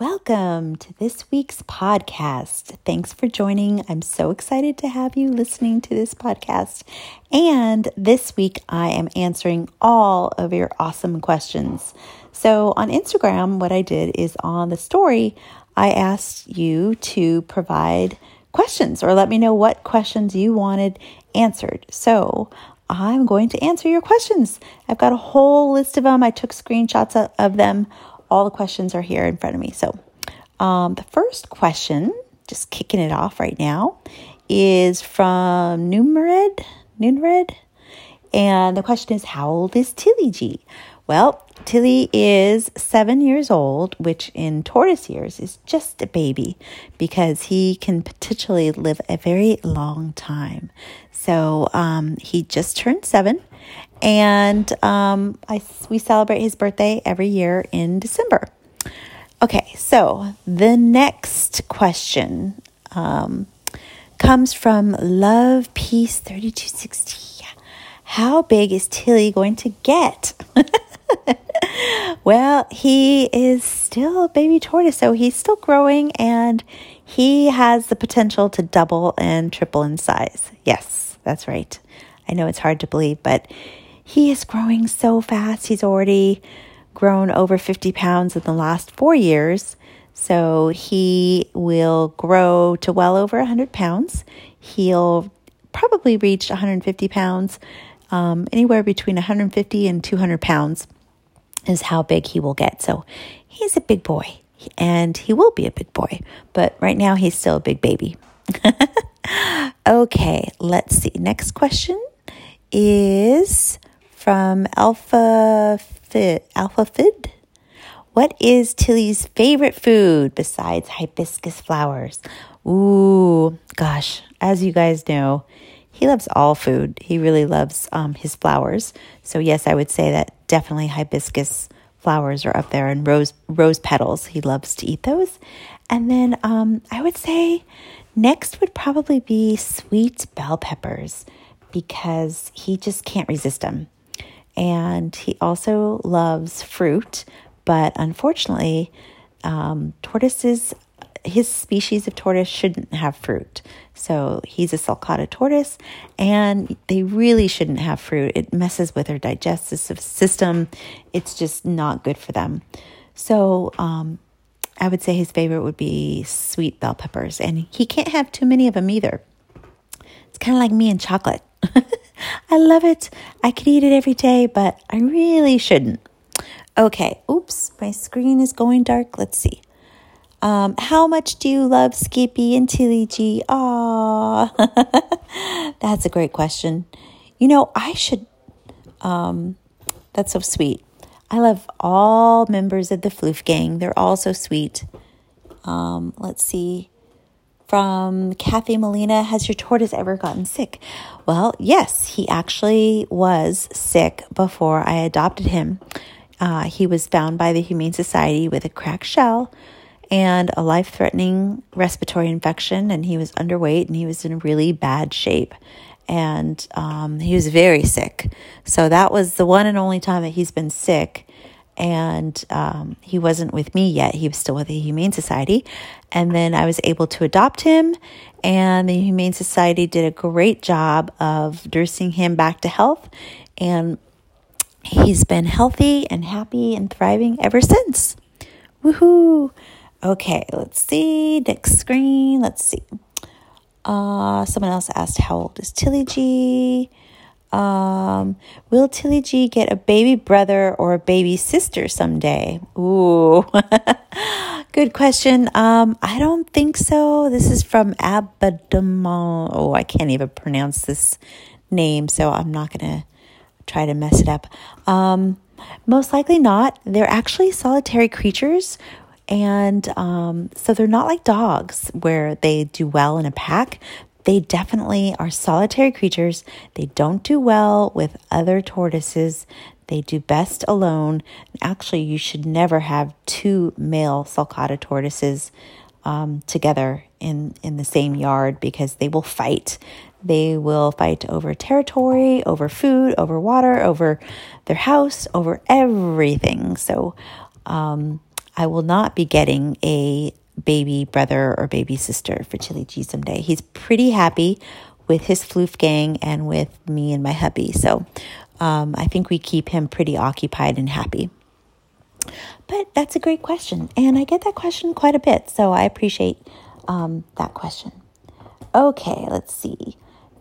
Welcome to this week's podcast. Thanks for joining. I'm so excited to have you listening to this podcast. And this week, I am answering all of your awesome questions. So, on Instagram, what I did is on the story, I asked you to provide questions or let me know what questions you wanted answered. So, I'm going to answer your questions. I've got a whole list of them. I took screenshots of them all the questions are here in front of me. So, um, the first question, just kicking it off right now, is from Numered. Numered. And the question is, how old is Tilly G? Well, Tilly is seven years old, which in tortoise years is just a baby because he can potentially live a very long time. So um, he just turned seven, and um, I, we celebrate his birthday every year in December. Okay, so the next question um, comes from Love Peace 3260. How big is Tilly going to get? well, he is still a baby tortoise, so he's still growing and he has the potential to double and triple in size. Yes, that's right. I know it's hard to believe, but he is growing so fast. He's already grown over 50 pounds in the last four years. So he will grow to well over 100 pounds. He'll probably reach 150 pounds. Um, anywhere between 150 and 200 pounds is how big he will get. So he's a big boy and he will be a big boy, but right now he's still a big baby. okay, let's see. Next question is from Alpha Fit. Alpha Fid. What is Tilly's favorite food besides hibiscus flowers? Ooh, gosh, as you guys know, he loves all food. He really loves um, his flowers. So yes, I would say that definitely hibiscus flowers are up there, and rose rose petals. He loves to eat those. And then um, I would say next would probably be sweet bell peppers because he just can't resist them and he also loves fruit, but unfortunately, um, tortoises, his species of tortoise shouldn't have fruit. So he's a sulcata tortoise, and they really shouldn't have fruit. It messes with their digestive system. It's just not good for them. So um, I would say his favorite would be sweet bell peppers, and he can't have too many of them either. It's kind of like me and chocolate. I love it. I could eat it every day, but I really shouldn't. Okay, oops, my screen is going dark. Let's see. Um, how much do you love Skippy and Tilly G? Aw, that's a great question. You know, I should. Um, that's so sweet. I love all members of the Floof gang. They're all so sweet. Um, let's see from Kathy Molina Has your tortoise ever gotten sick? Well, yes, he actually was sick before I adopted him. Uh, he was found by the Humane Society with a cracked shell and a life threatening respiratory infection, and he was underweight and he was in really bad shape. And um, he was very sick. So that was the one and only time that he's been sick and um, he wasn't with me yet. He was still with the Humane Society. And then I was able to adopt him, and the Humane Society did a great job of nursing him back to health. And he's been healthy and happy and thriving ever since. Woohoo! Okay, let's see. Next screen. Let's see. Uh, someone else asked, How old is Tilly G? Um, will Tilly G get a baby brother or a baby sister someday? Ooh, good question. Um, I don't think so. This is from Abadamon. Oh, I can't even pronounce this name, so I'm not to try to mess it up. Um, most likely not. They're actually solitary creatures. And um, so they're not like dogs where they do well in a pack. They definitely are solitary creatures. They don't do well with other tortoises. They do best alone. Actually, you should never have two male sulcata tortoises um, together in, in the same yard because they will fight. They will fight over territory, over food, over water, over their house, over everything. So, um, I will not be getting a baby brother or baby sister for Tilly G someday. He's pretty happy with his floof gang and with me and my hubby. So um, I think we keep him pretty occupied and happy. But that's a great question. And I get that question quite a bit. So I appreciate um, that question. Okay, let's see.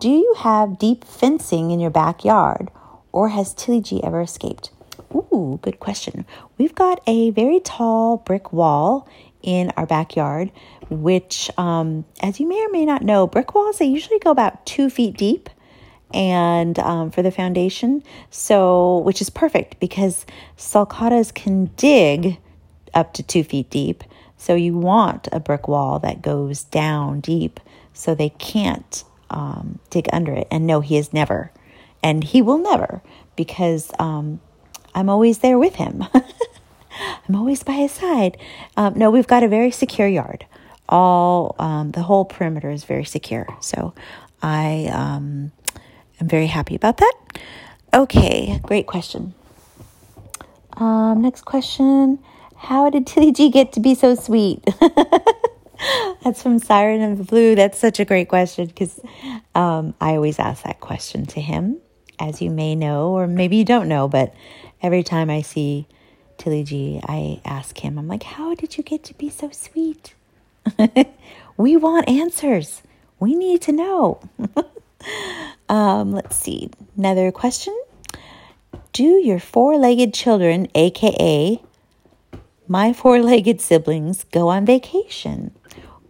Do you have deep fencing in your backyard or has Tilly G ever escaped? Ooh, good question. We've got a very tall brick wall in our backyard, which, um, as you may or may not know, brick walls, they usually go about two feet deep and um, for the foundation. So, which is perfect because sulcatas can dig up to two feet deep. So, you want a brick wall that goes down deep so they can't um, dig under it. And no, he has never. And he will never because um, I'm always there with him. I'm always by his side. Um, no, we've got a very secure yard. All um, the whole perimeter is very secure. So I um, am very happy about that. Okay, great question. Um, next question How did Tilly G get to be so sweet? That's from Siren of the Blue. That's such a great question because um, I always ask that question to him, as you may know, or maybe you don't know, but every time I see Tilly G, I ask him, I'm like, how did you get to be so sweet? we want answers. We need to know. um, let's see. Another question. Do your four legged children, aka my four legged siblings, go on vacation?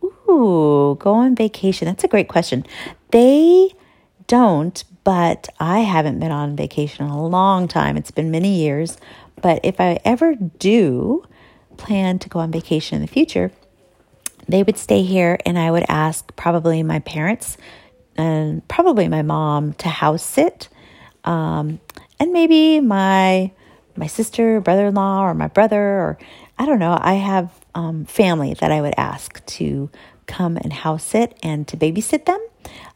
Ooh, go on vacation. That's a great question. They don't, but I haven't been on vacation in a long time. It's been many years. But if I ever do plan to go on vacation in the future, they would stay here and I would ask probably my parents and probably my mom to house sit. Um, and maybe my my sister, brother-in-law, or my brother, or I don't know. I have um, family that I would ask to come and house sit and to babysit them.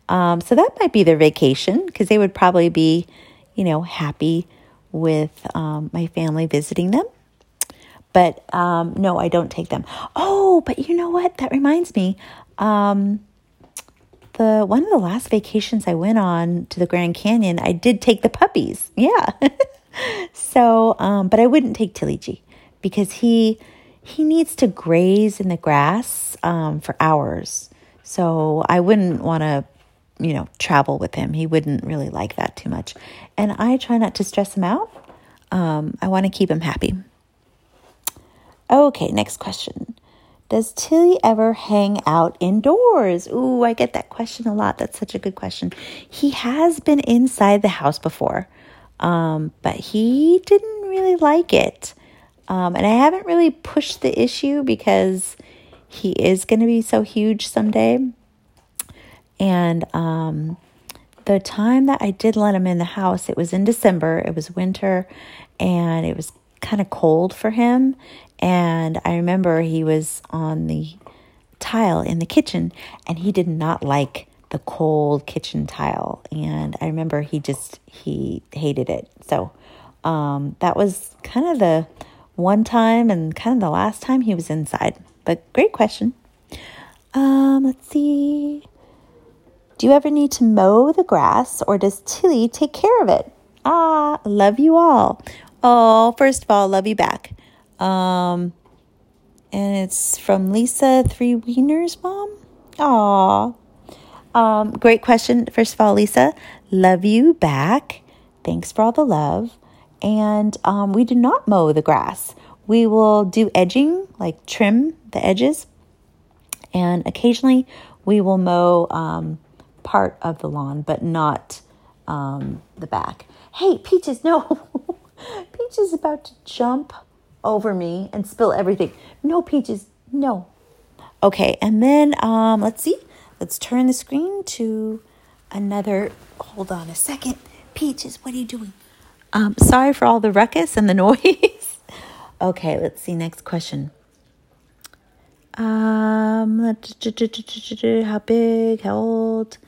Um, so that might be their vacation because they would probably be, you know, happy with um, my family visiting them. But um, no, I don't take them. Oh, but you know what? That reminds me. Um, the one of the last vacations I went on to the Grand Canyon, I did take the puppies. Yeah. so, um, but I wouldn't take Tilly G because he he needs to graze in the grass um, for hours. So I wouldn't want to you know, travel with him. He wouldn't really like that too much. And I try not to stress him out. Um, I want to keep him happy. Okay, next question. Does Tilly ever hang out indoors? Ooh, I get that question a lot. That's such a good question. He has been inside the house before, um, but he didn't really like it. Um, and I haven't really pushed the issue because he is going to be so huge someday. And um, the time that I did let him in the house, it was in December, it was winter, and it was kind of cold for him. And I remember he was on the tile in the kitchen and he did not like the cold kitchen tile. And I remember he just, he hated it. So um, that was kind of the one time and kind of the last time he was inside. But great question. Um, let's see. Do you ever need to mow the grass or does Tilly take care of it? Ah, love you all. Oh, first of all, love you back. Um, and it's from Lisa Three Wieners Mom. Aw. Um, great question. First of all, Lisa, love you back. Thanks for all the love. And um, we do not mow the grass. We will do edging, like trim the edges. And occasionally we will mow um, part of the lawn, but not um, the back. Hey, Peaches, no. Peaches is about to jump over me and spill everything. No, Peaches, no. Okay, and then um, let's see. Let's turn the screen to another. Hold on a second. Peaches, what are you doing? Um, sorry for all the ruckus and the noise. okay, let's see. Next question. Um, how big? How old?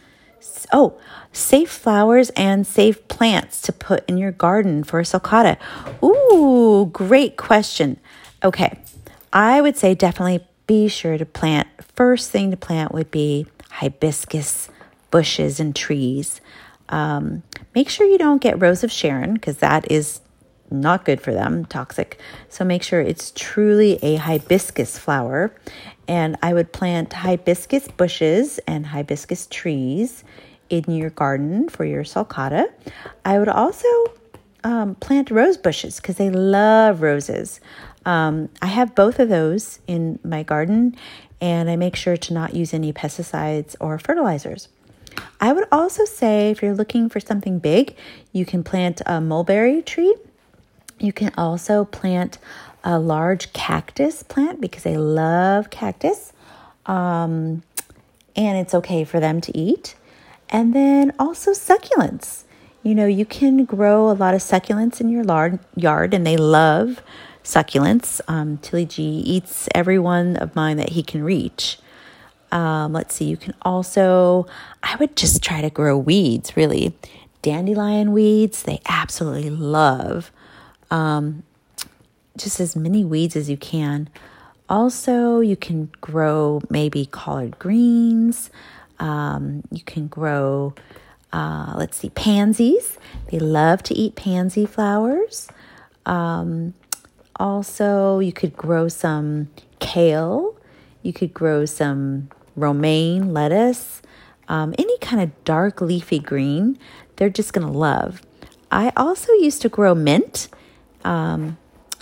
Oh, safe flowers and safe plants to put in your garden for a sulcata. Ooh, great question. Okay, I would say definitely be sure to plant. First thing to plant would be hibiscus bushes and trees. Um, make sure you don't get Rose of Sharon because that is not good for them, toxic. So make sure it's truly a hibiscus flower. And I would plant hibiscus bushes and hibiscus trees in your garden for your sulcata. I would also um, plant rose bushes because they love roses. Um, I have both of those in my garden, and I make sure to not use any pesticides or fertilizers. I would also say if you're looking for something big, you can plant a mulberry tree. You can also plant a large cactus plant because they love cactus. Um, and it's okay for them to eat. And then also succulents. You know, you can grow a lot of succulents in your yard, and they love succulents. Um, Tilly G eats every one of mine that he can reach. Um, let's see, you can also, I would just try to grow weeds, really. Dandelion weeds, they absolutely love. Um, just as many weeds as you can. Also, you can grow maybe collard greens. Um, you can grow, uh, let's see, pansies. They love to eat pansy flowers. Um, also, you could grow some kale. You could grow some romaine lettuce, um, any kind of dark leafy green. They're just going to love. I also used to grow mint. Um,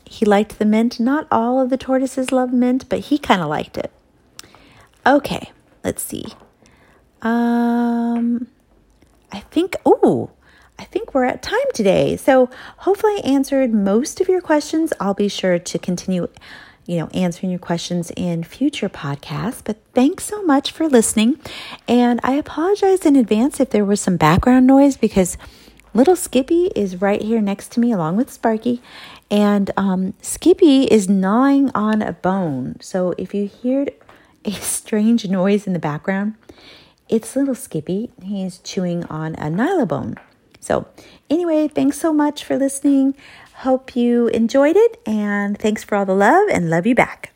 he liked the mint. Not all of the tortoises love mint, but he kind of liked it. Okay, let's see. Um, I think, oh, I think we're at time today. So hopefully I answered most of your questions. I'll be sure to continue, you know, answering your questions in future podcasts. But thanks so much for listening. And I apologize in advance if there was some background noise because little Skippy is right here next to me along with Sparky. And um, Skippy is gnawing on a bone. So if you hear a strange noise in the background, it's little Skippy. He's chewing on a Nylabone. So, anyway, thanks so much for listening. Hope you enjoyed it, and thanks for all the love and love you back.